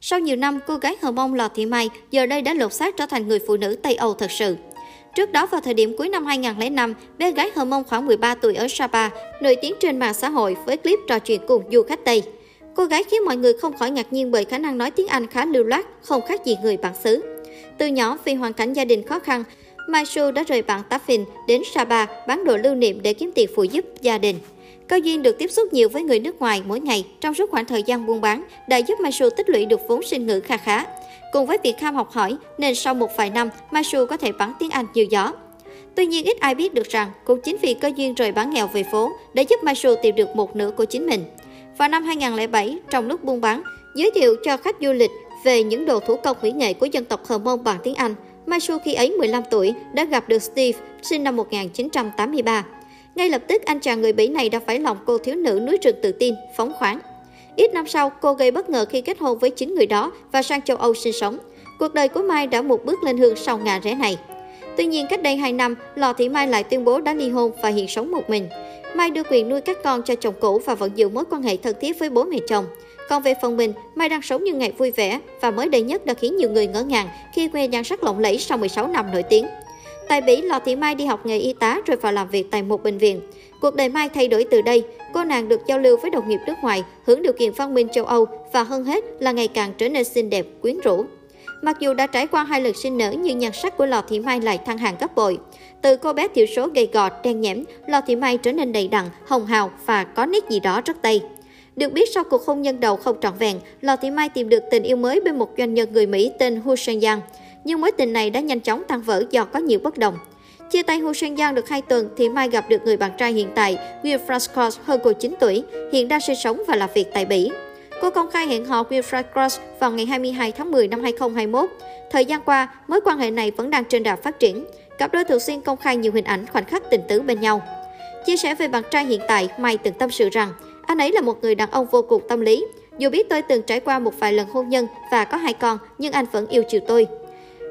Sau nhiều năm, cô gái hờ mông Lò Thị Mai giờ đây đã lột xác trở thành người phụ nữ Tây Âu thật sự. Trước đó vào thời điểm cuối năm 2005, bé gái hờ mông khoảng 13 tuổi ở Sapa nổi tiếng trên mạng xã hội với clip trò chuyện cùng du khách Tây. Cô gái khiến mọi người không khỏi ngạc nhiên bởi khả năng nói tiếng Anh khá lưu loát, không khác gì người bản xứ. Từ nhỏ vì hoàn cảnh gia đình khó khăn, Mai Su đã rời bạn Taffin đến Sapa bán đồ lưu niệm để kiếm tiền phụ giúp gia đình. Cao Duyên được tiếp xúc nhiều với người nước ngoài mỗi ngày trong suốt khoảng thời gian buôn bán đã giúp Masu tích lũy được vốn sinh ngữ kha khá. Cùng với việc ham học hỏi nên sau một vài năm, Masu có thể bắn tiếng Anh như gió. Tuy nhiên ít ai biết được rằng cũng chính vì cơ duyên rời bán nghèo về phố đã giúp Masu tìm được một nửa của chính mình. Vào năm 2007, trong lúc buôn bán, giới thiệu cho khách du lịch về những đồ thủ công mỹ nghệ của dân tộc Hờ Mông bằng tiếng Anh, Masu khi ấy 15 tuổi đã gặp được Steve, sinh năm 1983. Ngay lập tức anh chàng người Bỉ này đã phải lòng cô thiếu nữ núi rừng tự tin, phóng khoáng. Ít năm sau, cô gây bất ngờ khi kết hôn với chính người đó và sang châu Âu sinh sống. Cuộc đời của Mai đã một bước lên hương sau ngà rẽ này. Tuy nhiên, cách đây 2 năm, Lò Thị Mai lại tuyên bố đã ly hôn và hiện sống một mình. Mai đưa quyền nuôi các con cho chồng cũ và vẫn giữ mối quan hệ thân thiết với bố mẹ chồng. Còn về phần mình, Mai đang sống những ngày vui vẻ và mới đây nhất đã khiến nhiều người ngỡ ngàng khi que nhan sắc lộng lẫy sau 16 năm nổi tiếng. Tại Bỉ, Lò Thị Mai đi học nghề y tá rồi vào làm việc tại một bệnh viện. Cuộc đời Mai thay đổi từ đây, cô nàng được giao lưu với đồng nghiệp nước ngoài, hưởng điều kiện văn minh châu Âu và hơn hết là ngày càng trở nên xinh đẹp, quyến rũ. Mặc dù đã trải qua hai lần sinh nở nhưng nhan sắc của Lò Thị Mai lại thăng hàng gấp bội. Từ cô bé thiểu số gầy gò, đen nhẽm, Lò Thị Mai trở nên đầy đặn, hồng hào và có nét gì đó rất Tây. Được biết sau cuộc hôn nhân đầu không trọn vẹn, Lò Thị Mai tìm được tình yêu mới bên một doanh nhân người Mỹ tên Hu Sang Yang. Nhưng mối tình này đã nhanh chóng tan vỡ do có nhiều bất đồng. Chia tay Hu Shen Yang được 2 tuần thì Mai gặp được người bạn trai hiện tại, Wilfred Cross, hơn cô 9 tuổi, hiện đang sinh sống và làm việc tại Bỉ. Cô công khai hẹn hò Wilfred Cross vào ngày 22 tháng 10 năm 2021. Thời gian qua, mối quan hệ này vẫn đang trên đà phát triển. Cặp đôi thường xuyên công khai nhiều hình ảnh khoảnh khắc tình tứ bên nhau. Chia sẻ về bạn trai hiện tại, Mai từng tâm sự rằng anh ấy là một người đàn ông vô cùng tâm lý. Dù biết tôi từng trải qua một vài lần hôn nhân và có hai con, nhưng anh vẫn yêu chiều tôi.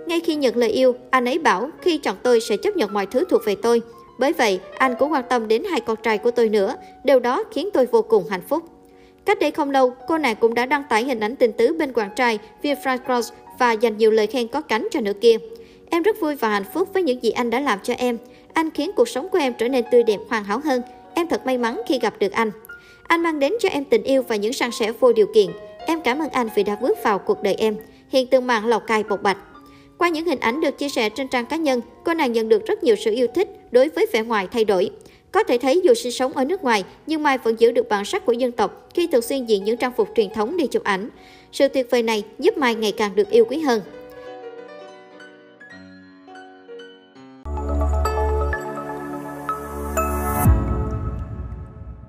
Ngay khi nhận lời yêu, anh ấy bảo khi chọn tôi sẽ chấp nhận mọi thứ thuộc về tôi. Bởi vậy, anh cũng quan tâm đến hai con trai của tôi nữa. Điều đó khiến tôi vô cùng hạnh phúc. Cách đây không lâu, cô nàng cũng đã đăng tải hình ảnh tình tứ bên bạn trai Wilfred Cross và dành nhiều lời khen có cánh cho nửa kia. Em rất vui và hạnh phúc với những gì anh đã làm cho em. Anh khiến cuộc sống của em trở nên tươi đẹp hoàn hảo hơn. Em thật may mắn khi gặp được anh. Anh mang đến cho em tình yêu và những san sẻ vô điều kiện. Em cảm ơn anh vì đã bước vào cuộc đời em. Hiện tượng mạng lọc Cai bộc bạch. Qua những hình ảnh được chia sẻ trên trang cá nhân, cô nàng nhận được rất nhiều sự yêu thích đối với vẻ ngoài thay đổi. Có thể thấy dù sinh sống ở nước ngoài, nhưng Mai vẫn giữ được bản sắc của dân tộc khi thường xuyên diện những trang phục truyền thống đi chụp ảnh. Sự tuyệt vời này giúp Mai ngày càng được yêu quý hơn.